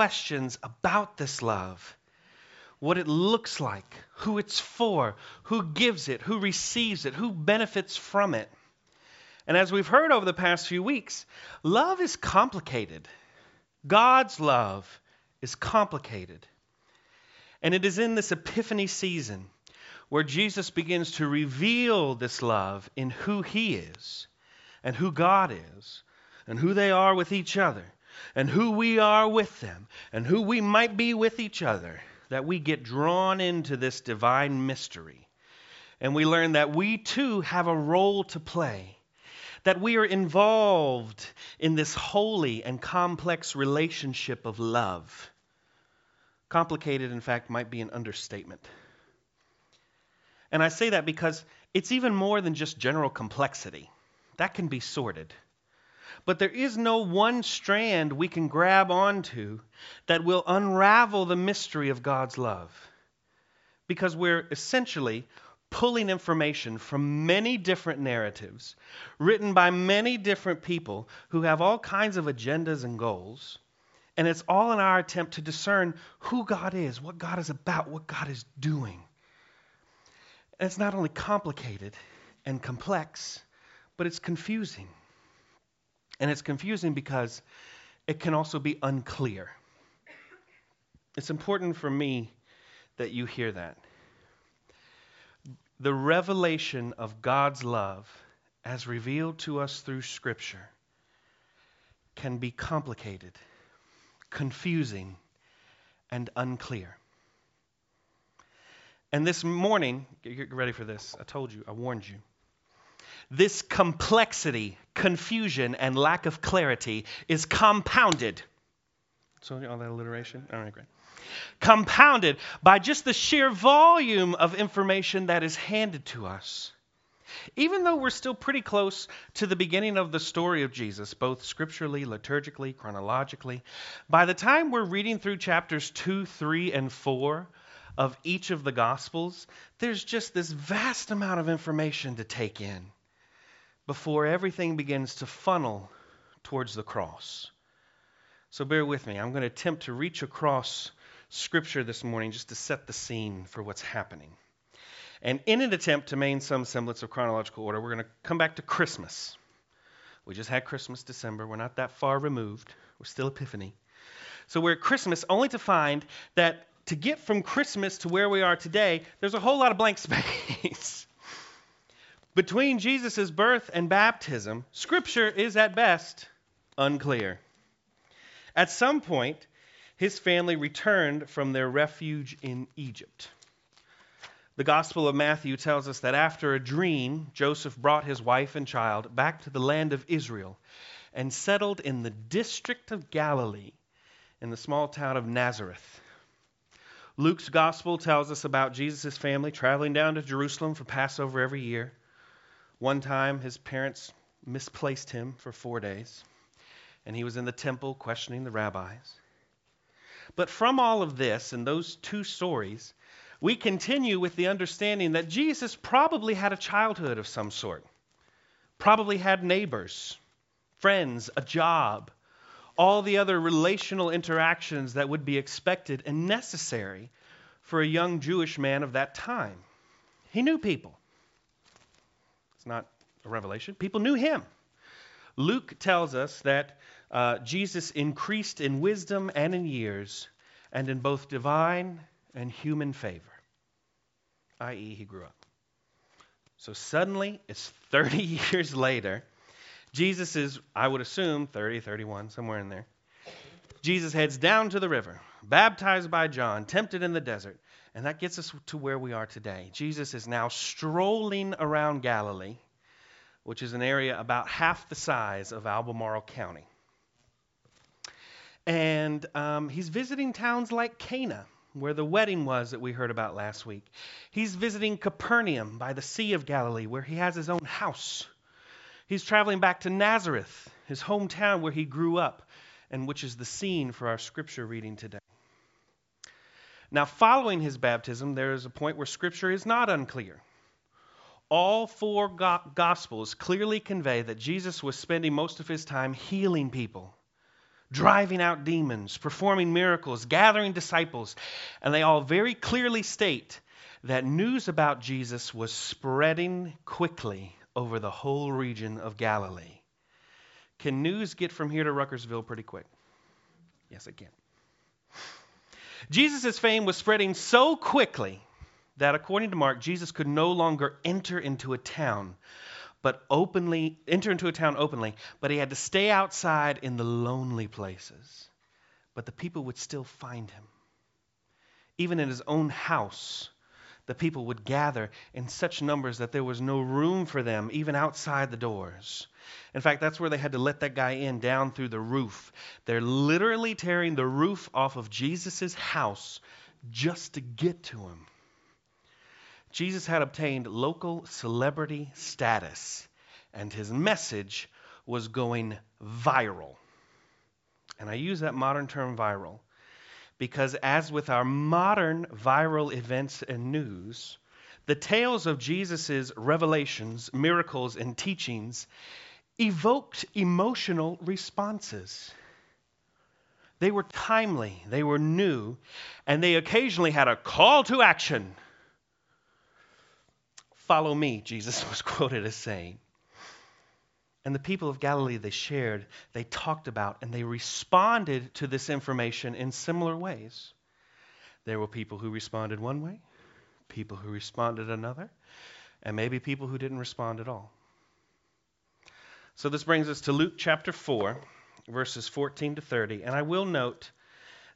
questions about this love what it looks like, who it's for, who gives it, who receives it, who benefits from it. And as we've heard over the past few weeks, love is complicated. God's love is complicated. And it is in this Epiphany season where Jesus begins to reveal this love in who He is, and who God is, and who they are with each other, and who we are with them, and who we might be with each other, that we get drawn into this divine mystery. And we learn that we too have a role to play, that we are involved in this holy and complex relationship of love. Complicated, in fact, might be an understatement. And I say that because it's even more than just general complexity. That can be sorted. But there is no one strand we can grab onto that will unravel the mystery of God's love. Because we're essentially pulling information from many different narratives, written by many different people who have all kinds of agendas and goals. And it's all in our attempt to discern who God is, what God is about, what God is doing. And it's not only complicated and complex, but it's confusing. And it's confusing because it can also be unclear. It's important for me that you hear that. The revelation of God's love, as revealed to us through Scripture, can be complicated, confusing, and unclear. And this morning, get ready for this. I told you, I warned you. This complexity, confusion, and lack of clarity is compounded. So, all that alliteration? All right, great. Compounded by just the sheer volume of information that is handed to us. Even though we're still pretty close to the beginning of the story of Jesus, both scripturally, liturgically, chronologically, by the time we're reading through chapters 2, 3, and 4 of each of the Gospels, there's just this vast amount of information to take in before everything begins to funnel towards the cross. So bear with me. I'm going to attempt to reach across Scripture this morning just to set the scene for what's happening. And in an attempt to maintain some semblance of chronological order, we're going to come back to Christmas. We just had Christmas December. We're not that far removed. We're still Epiphany. So we're at Christmas only to find that to get from Christmas to where we are today, there's a whole lot of blank space. Between Jesus' birth and baptism, Scripture is at best unclear. At some point, his family returned from their refuge in Egypt. The Gospel of Matthew tells us that after a dream, Joseph brought his wife and child back to the land of Israel and settled in the district of Galilee in the small town of Nazareth. Luke's Gospel tells us about Jesus' family traveling down to Jerusalem for Passover every year. One time, his parents misplaced him for four days, and he was in the temple questioning the rabbis. But from all of this and those two stories, we continue with the understanding that Jesus probably had a childhood of some sort, probably had neighbors, friends, a job, all the other relational interactions that would be expected and necessary for a young Jewish man of that time. He knew people. It's not a revelation. People knew him. Luke tells us that uh, Jesus increased in wisdom and in years, and in both divine and human favor, i.e., he grew up. So suddenly, it's 30 years later. Jesus is, I would assume, 30, 31, somewhere in there. Jesus heads down to the river, baptized by John, tempted in the desert. And that gets us to where we are today. Jesus is now strolling around Galilee, which is an area about half the size of Albemarle County. And um, he's visiting towns like Cana, where the wedding was that we heard about last week. He's visiting Capernaum by the Sea of Galilee, where he has his own house. He's traveling back to Nazareth, his hometown where he grew up, and which is the scene for our scripture reading today. Now, following his baptism, there is a point where Scripture is not unclear. All four Gospels clearly convey that Jesus was spending most of his time healing people, driving out demons, performing miracles, gathering disciples, and they all very clearly state that news about Jesus was spreading quickly over the whole region of Galilee. Can news get from here to Ruckersville pretty quick? Yes, it can. Jesus' fame was spreading so quickly that, according to Mark, Jesus could no longer enter into a town, but openly enter into a town openly, but he had to stay outside in the lonely places. But the people would still find him. Even in his own house, the people would gather in such numbers that there was no room for them, even outside the doors. In fact, that's where they had to let that guy in down through the roof. They're literally tearing the roof off of Jesus' house just to get to him. Jesus had obtained local celebrity status, and his message was going viral. And I use that modern term viral because, as with our modern viral events and news, the tales of Jesus' revelations, miracles, and teachings evoked emotional responses. They were timely, they were new, and they occasionally had a call to action. Follow me, Jesus was quoted as saying. And the people of Galilee, they shared, they talked about, and they responded to this information in similar ways. There were people who responded one way, people who responded another, and maybe people who didn't respond at all. So this brings us to Luke chapter 4, verses 14 to 30. And I will note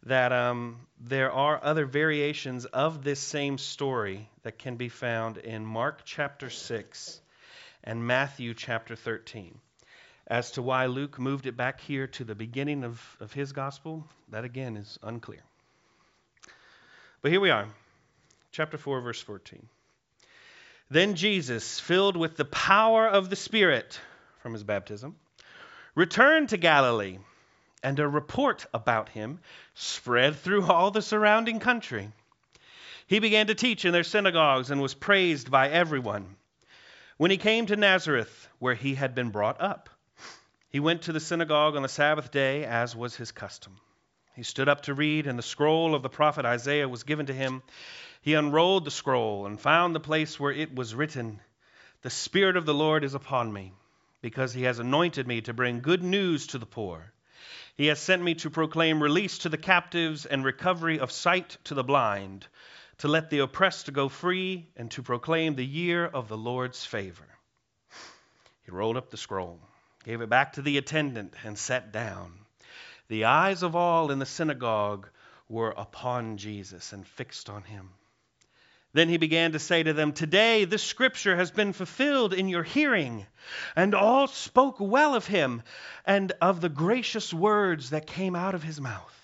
that um, there are other variations of this same story that can be found in Mark chapter 6 and Matthew chapter 13. As to why Luke moved it back here to the beginning of, of his gospel, that again is unclear. But here we are, chapter 4, verse 14. Then Jesus, filled with the power of the Spirit, from his baptism, returned to Galilee, and a report about him spread through all the surrounding country. He began to teach in their synagogues and was praised by everyone. When he came to Nazareth, where he had been brought up, he went to the synagogue on the Sabbath day, as was his custom. He stood up to read, and the scroll of the prophet Isaiah was given to him. He unrolled the scroll and found the place where it was written, The Spirit of the Lord is upon me because he has anointed me to bring good news to the poor. He has sent me to proclaim release to the captives and recovery of sight to the blind, to let the oppressed go free, and to proclaim the year of the Lord's favor. He rolled up the scroll, gave it back to the attendant, and sat down. The eyes of all in the synagogue were upon Jesus and fixed on him. Then he began to say to them, Today this scripture has been fulfilled in your hearing. And all spoke well of him and of the gracious words that came out of his mouth.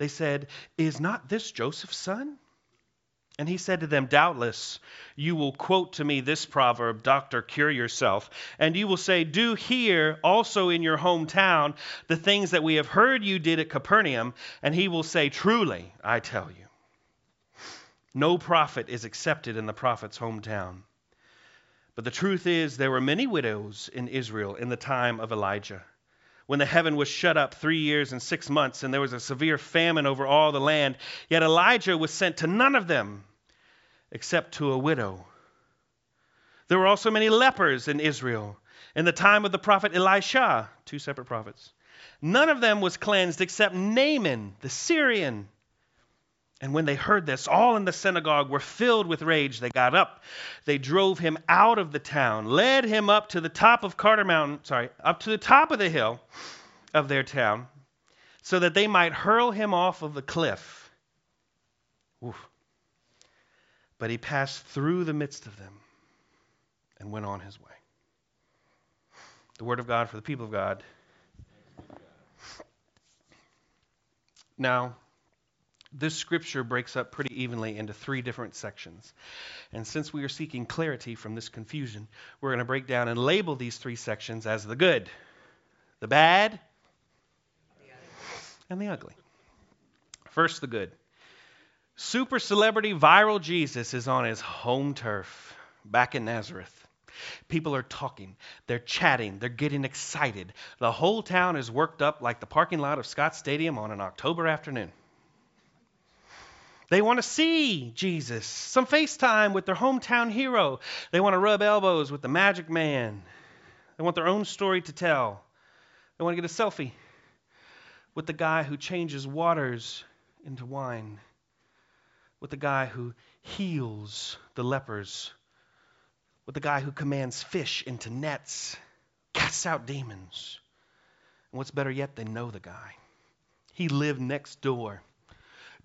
They said, Is not this Joseph's son? And he said to them, Doubtless you will quote to me this proverb, Doctor, cure yourself. And you will say, Do here also in your hometown the things that we have heard you did at Capernaum. And he will say, Truly, I tell you no prophet is accepted in the prophet's hometown. But the truth is, there were many widows in Israel in the time of Elijah, when the heaven was shut up three years and six months, and there was a severe famine over all the land. Yet Elijah was sent to none of them except to a widow. There were also many lepers in Israel in the time of the prophet Elisha, two separate prophets. None of them was cleansed except Naaman, the Syrian. And when they heard this, all in the synagogue were filled with rage. They got up. They drove him out of the town, led him up to the top of Carter Mountain, sorry, up to the top of the hill of their town, so that they might hurl him off of the cliff. Oof. But he passed through the midst of them and went on his way. The word of God for the people of God. Now, this scripture breaks up pretty evenly into three different sections. And since we are seeking clarity from this confusion, we're going to break down and label these three sections as the good, the bad, and the ugly. First, the good. Super celebrity viral Jesus is on his home turf back in Nazareth. People are talking, they're chatting, they're getting excited. The whole town is worked up like the parking lot of Scott Stadium on an October afternoon. They want to see Jesus, some FaceTime with their hometown hero. They want to rub elbows with the magic man. They want their own story to tell. They want to get a selfie with the guy who changes waters into wine, with the guy who heals the lepers, with the guy who commands fish into nets, casts out demons. And what's better yet, they know the guy. He lived next door,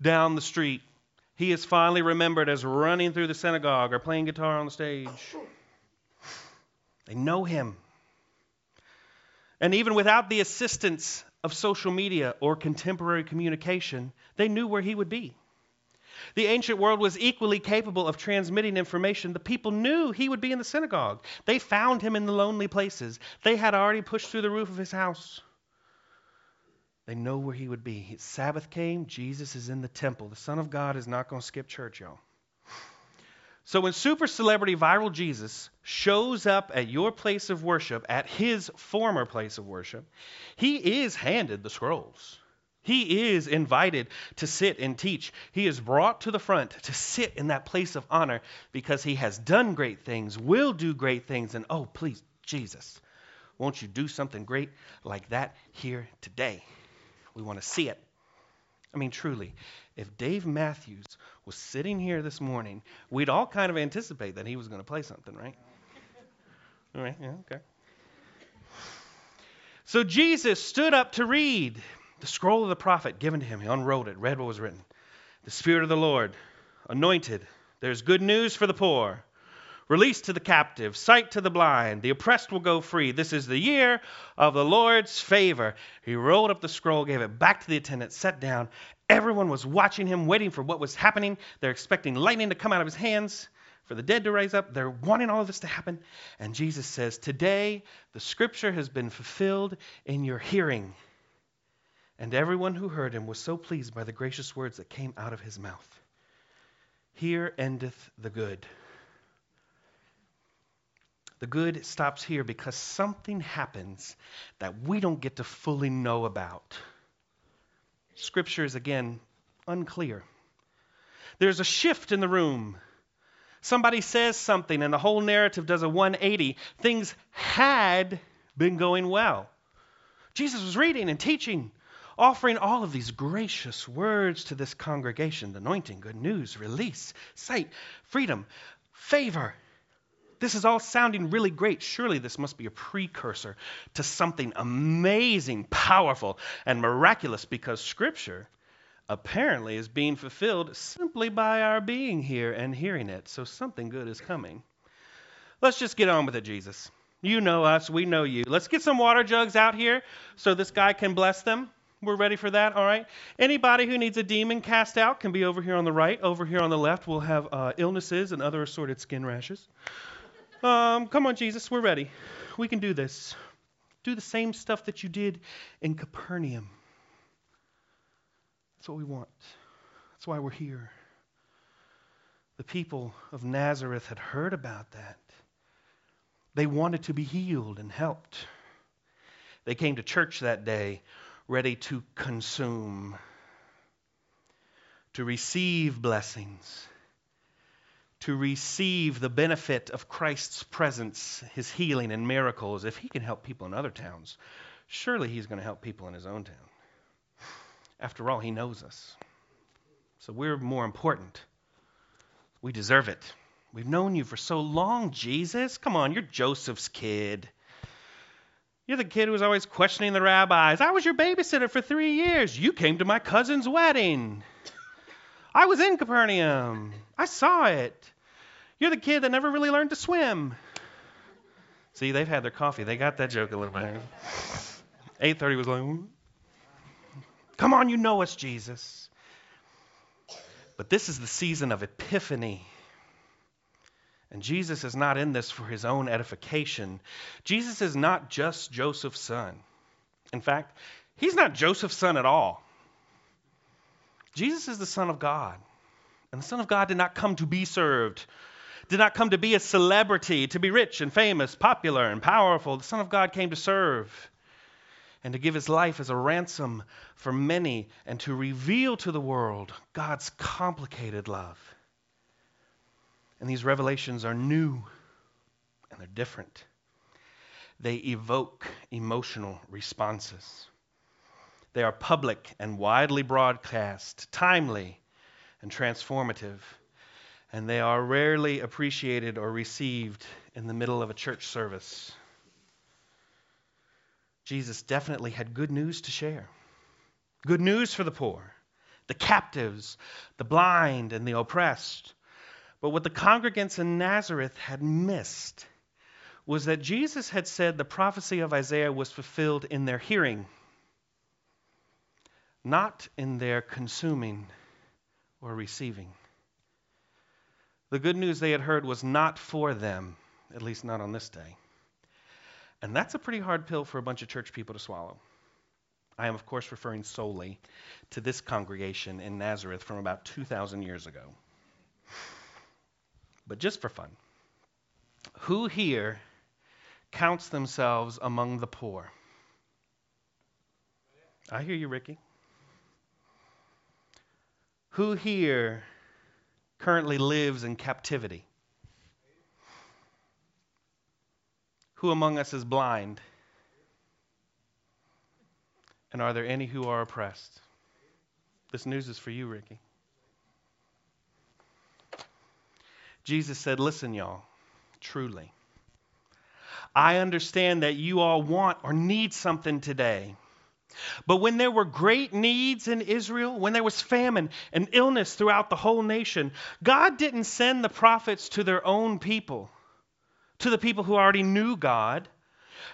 down the street, he is finally remembered as running through the synagogue or playing guitar on the stage. They know him. And even without the assistance of social media or contemporary communication, they knew where he would be. The ancient world was equally capable of transmitting information. The people knew he would be in the synagogue. They found him in the lonely places. They had already pushed through the roof of his house. They know where he would be. Sabbath came, Jesus is in the temple. The Son of God is not going to skip church, y'all. So when super celebrity viral Jesus shows up at your place of worship, at his former place of worship, he is handed the scrolls. He is invited to sit and teach. He is brought to the front to sit in that place of honor because he has done great things, will do great things, and oh, please, Jesus, won't you do something great like that here today? We want to see it. I mean, truly, if Dave Matthews was sitting here this morning, we'd all kind of anticipate that he was going to play something, right? All right, yeah, okay. So Jesus stood up to read the scroll of the prophet given to him. He unrolled it, read what was written. The Spirit of the Lord, anointed. There's good news for the poor. Release to the captive, sight to the blind, the oppressed will go free. This is the year of the Lord's favor. He rolled up the scroll, gave it back to the attendant, sat down. Everyone was watching him, waiting for what was happening. They're expecting lightning to come out of his hands, for the dead to rise up. They're wanting all of this to happen. And Jesus says, Today the scripture has been fulfilled in your hearing. And everyone who heard him was so pleased by the gracious words that came out of his mouth. Here endeth the good. The good stops here because something happens that we don't get to fully know about. Scripture is again unclear. There's a shift in the room. Somebody says something, and the whole narrative does a 180. Things had been going well. Jesus was reading and teaching, offering all of these gracious words to this congregation anointing, good news, release, sight, freedom, favor. This is all sounding really great. Surely this must be a precursor to something amazing, powerful, and miraculous because Scripture apparently is being fulfilled simply by our being here and hearing it. So something good is coming. Let's just get on with it, Jesus. You know us, we know you. Let's get some water jugs out here so this guy can bless them. We're ready for that, all right? Anybody who needs a demon cast out can be over here on the right. Over here on the left, we'll have uh, illnesses and other assorted skin rashes. Um, come on, Jesus, we're ready. We can do this. Do the same stuff that you did in Capernaum. That's what we want. That's why we're here. The people of Nazareth had heard about that. They wanted to be healed and helped. They came to church that day ready to consume, to receive blessings to receive the benefit of Christ's presence, his healing and miracles, if he can help people in other towns, surely he's going to help people in his own town. After all, he knows us. So we're more important. We deserve it. We've known you for so long, Jesus. Come on, you're Joseph's kid. You're the kid who was always questioning the rabbis. I was your babysitter for three years. You came to my cousin's wedding. I was in Capernaum. I saw it. You're the kid that never really learned to swim. See, they've had their coffee. They got that joke a little bit. 8:30 was like, hmm. "Come on, you know us, Jesus." But this is the season of epiphany. And Jesus is not in this for his own edification. Jesus is not just Joseph's son. In fact, he's not Joseph's son at all. Jesus is the Son of God. And the Son of God did not come to be served, did not come to be a celebrity, to be rich and famous, popular and powerful. The Son of God came to serve and to give his life as a ransom for many and to reveal to the world God's complicated love. And these revelations are new and they're different. They evoke emotional responses. They are public and widely broadcast, timely and transformative, and they are rarely appreciated or received in the middle of a church service. Jesus definitely had good news to share. Good news for the poor, the captives, the blind, and the oppressed. But what the congregants in Nazareth had missed was that Jesus had said the prophecy of Isaiah was fulfilled in their hearing, not in their consuming or receiving. The good news they had heard was not for them, at least not on this day. And that's a pretty hard pill for a bunch of church people to swallow. I am, of course, referring solely to this congregation in Nazareth from about 2,000 years ago. But just for fun, who here counts themselves among the poor? I hear you, Ricky. Who here currently lives in captivity? Who among us is blind? And are there any who are oppressed? This news is for you, Ricky. Jesus said, Listen, y'all, truly. I understand that you all want or need something today. But when there were great needs in Israel, when there was famine and illness throughout the whole nation, God didn't send the prophets to their own people, to the people who already knew God.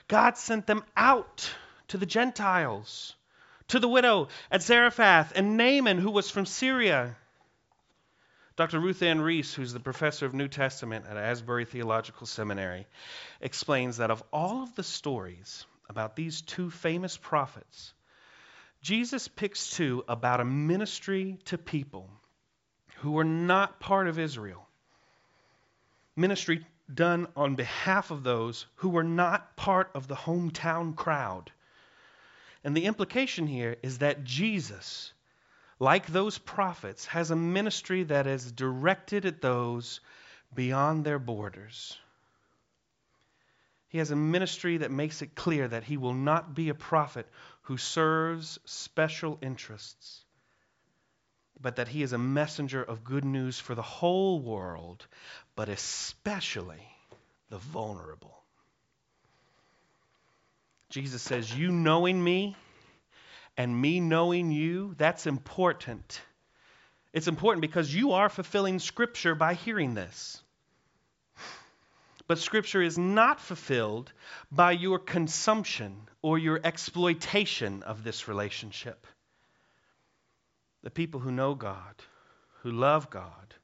God sent them out to the Gentiles, to the widow at Zarephath and Naaman, who was from Syria. Dr. Ruth Ann Reese, who's the professor of New Testament at Asbury Theological Seminary, explains that of all of the stories about these two famous prophets, Jesus picks two about a ministry to people who were not part of Israel. Ministry done on behalf of those who were not part of the hometown crowd. And the implication here is that Jesus, like those prophets, has a ministry that is directed at those beyond their borders. He has a ministry that makes it clear that he will not be a prophet who serves special interests, but that he is a messenger of good news for the whole world, but especially the vulnerable. Jesus says, You knowing me and me knowing you, that's important. It's important because you are fulfilling Scripture by hearing this. But Scripture is not fulfilled by your consumption or your exploitation of this relationship. The people who know God, who love God,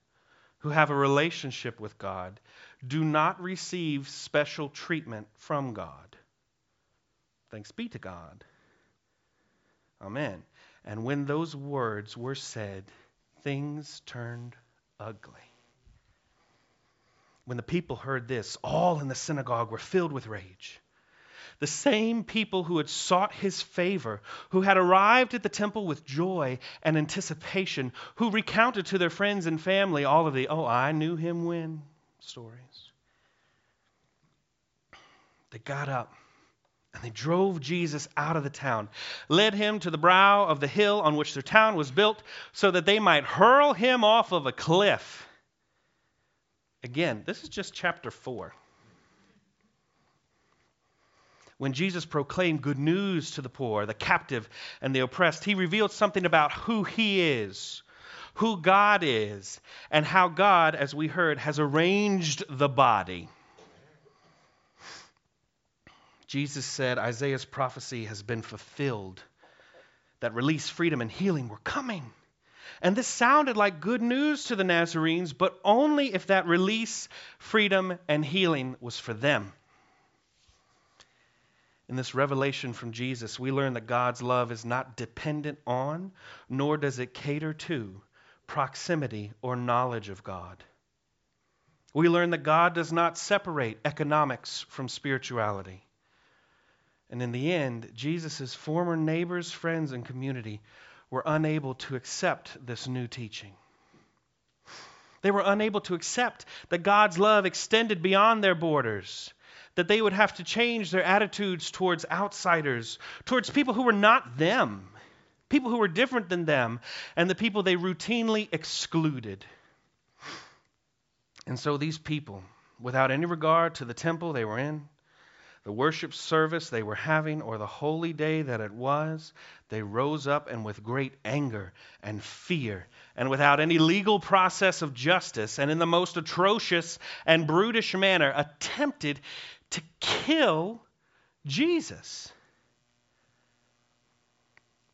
who have a relationship with God, do not receive special treatment from God. Thanks be to God. Amen. And when those words were said, things turned ugly. When the people heard this, all in the synagogue were filled with rage. The same people who had sought his favor, who had arrived at the temple with joy and anticipation, who recounted to their friends and family all of the, oh, I knew him when stories. They got up and they drove Jesus out of the town, led him to the brow of the hill on which their town was built, so that they might hurl him off of a cliff. Again, this is just chapter 4. When Jesus proclaimed good news to the poor, the captive, and the oppressed, he revealed something about who he is, who God is, and how God, as we heard, has arranged the body. Jesus said Isaiah's prophecy has been fulfilled, that release, freedom, and healing were coming. And this sounded like good news to the Nazarenes, but only if that release, freedom, and healing was for them. In this revelation from Jesus, we learn that God's love is not dependent on, nor does it cater to, proximity or knowledge of God. We learn that God does not separate economics from spirituality. And in the end, Jesus' former neighbors, friends, and community were unable to accept this new teaching. They were unable to accept that God's love extended beyond their borders, that they would have to change their attitudes towards outsiders, towards people who were not them, people who were different than them, and the people they routinely excluded. And so these people, without any regard to the temple they were in, the worship service they were having, or the holy day that it was, they rose up and with great anger and fear, and without any legal process of justice, and in the most atrocious and brutish manner, attempted to kill Jesus.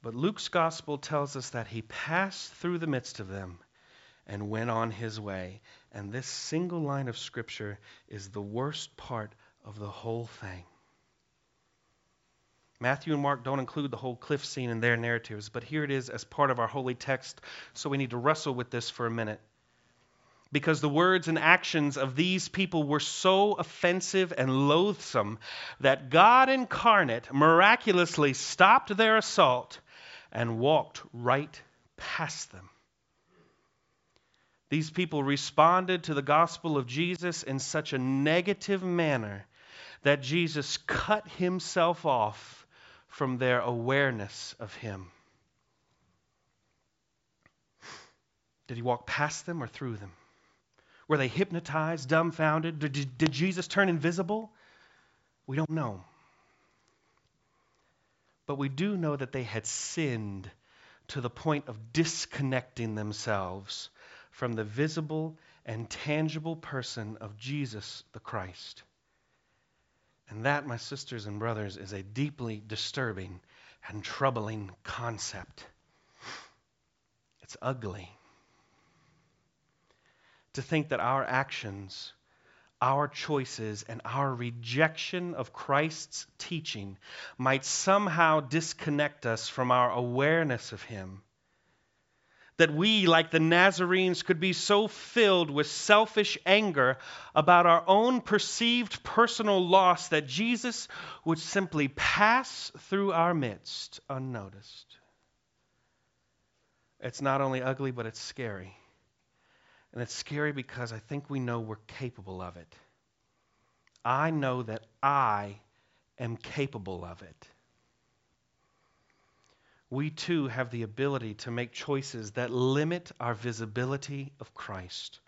But Luke's gospel tells us that he passed through the midst of them and went on his way. And this single line of scripture is the worst part of the whole thing. Matthew and Mark don't include the whole cliff scene in their narratives, but here it is as part of our holy text, so we need to wrestle with this for a minute. Because the words and actions of these people were so offensive and loathsome that God incarnate miraculously stopped their assault and walked right past them. These people responded to the gospel of Jesus in such a negative manner that Jesus cut himself off from their awareness of him. Did he walk past them or through them? Were they hypnotized, dumbfounded? Did, did Jesus turn invisible? We don't know. But we do know that they had sinned to the point of disconnecting themselves from the visible and tangible person of Jesus the Christ. And that, my sisters and brothers, is a deeply disturbing and troubling concept. It's ugly. To think that our actions, our choices, and our rejection of Christ's teaching might somehow disconnect us from our awareness of Him that we, like the Nazarenes, could be so filled with selfish anger about our own perceived personal loss that Jesus would simply pass through our midst unnoticed. It's not only ugly, but it's scary. And it's scary because I think we know we're capable of it. I know that I am capable of it we too have the ability to make choices that limit our visibility of Christ.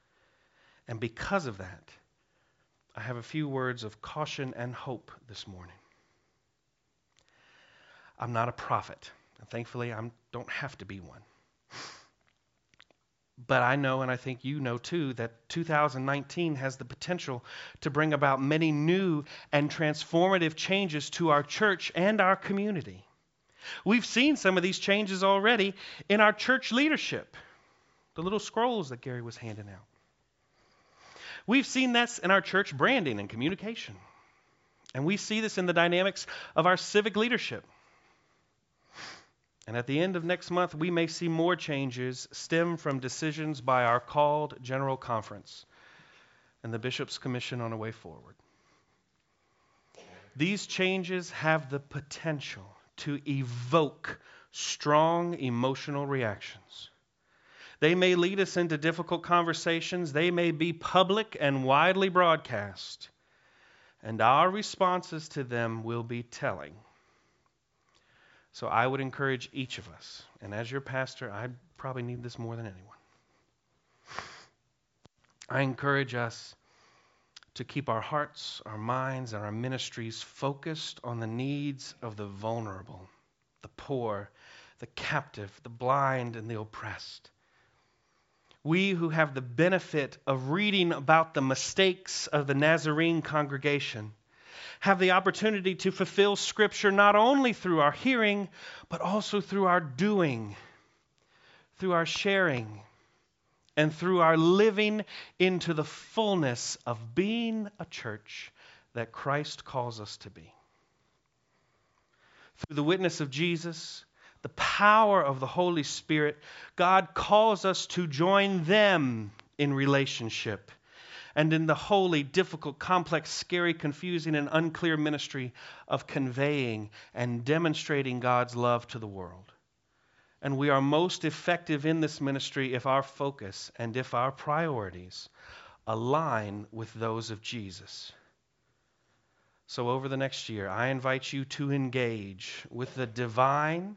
And because of that, I have a few words of caution and hope this morning. I'm not a prophet, and thankfully I don't have to be one. But I know, and I think you know too, that 2019 has the potential to bring about many new and transformative changes to our church and our community. We've seen some of these changes already in our church leadership, the little scrolls that Gary was handing out. We've seen this in our church branding and communication. And we see this in the dynamics of our civic leadership. And at the end of next month, we may see more changes stem from decisions by our called General Conference and the Bishop's Commission on a Way Forward. These changes have the potential to evoke strong emotional reactions. They may lead us into difficult conversations, they may be public and widely broadcast, and our responses to them will be telling. So I would encourage each of us, and as your pastor, I probably need this more than anyone. I encourage us to keep our hearts, our minds, and our ministries focused on the needs of the vulnerable, the poor, the captive, the blind, and the oppressed. We who have the benefit of reading about the mistakes of the Nazarene congregation have the opportunity to fulfill Scripture not only through our hearing, but also through our doing, through our sharing, and through our living into the fullness of being a church that Christ calls us to be. Through the witness of Jesus, the power of the Holy Spirit, God calls us to join them in relationship and in the holy, difficult, complex, scary, confusing, and unclear ministry of conveying and demonstrating God's love to the world. And we are most effective in this ministry if our focus and if our priorities align with those of Jesus. So, over the next year, I invite you to engage with the divine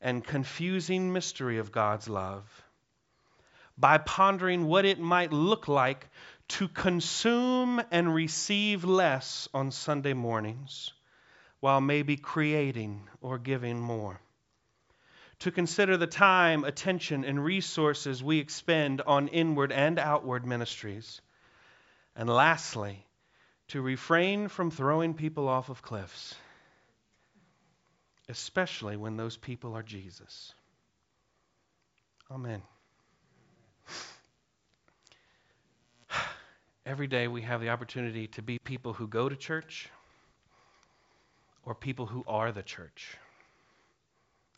and confusing mystery of God's love by pondering what it might look like to consume and receive less on Sunday mornings while maybe creating or giving more. To consider the time, attention, and resources we expend on inward and outward ministries. And lastly, to refrain from throwing people off of cliffs, especially when those people are Jesus. Amen. Every day we have the opportunity to be people who go to church or people who are the church.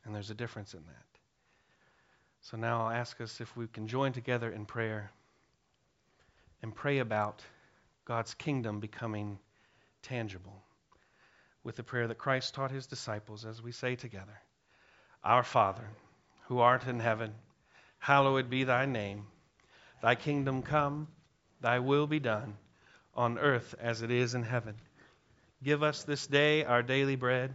And there's a difference in that. So now I'll ask us if we can join together in prayer and pray about God's kingdom becoming tangible with the prayer that Christ taught his disciples as we say together Our Father, who art in heaven, hallowed be thy name. Thy kingdom come, thy will be done, on earth as it is in heaven. Give us this day our daily bread,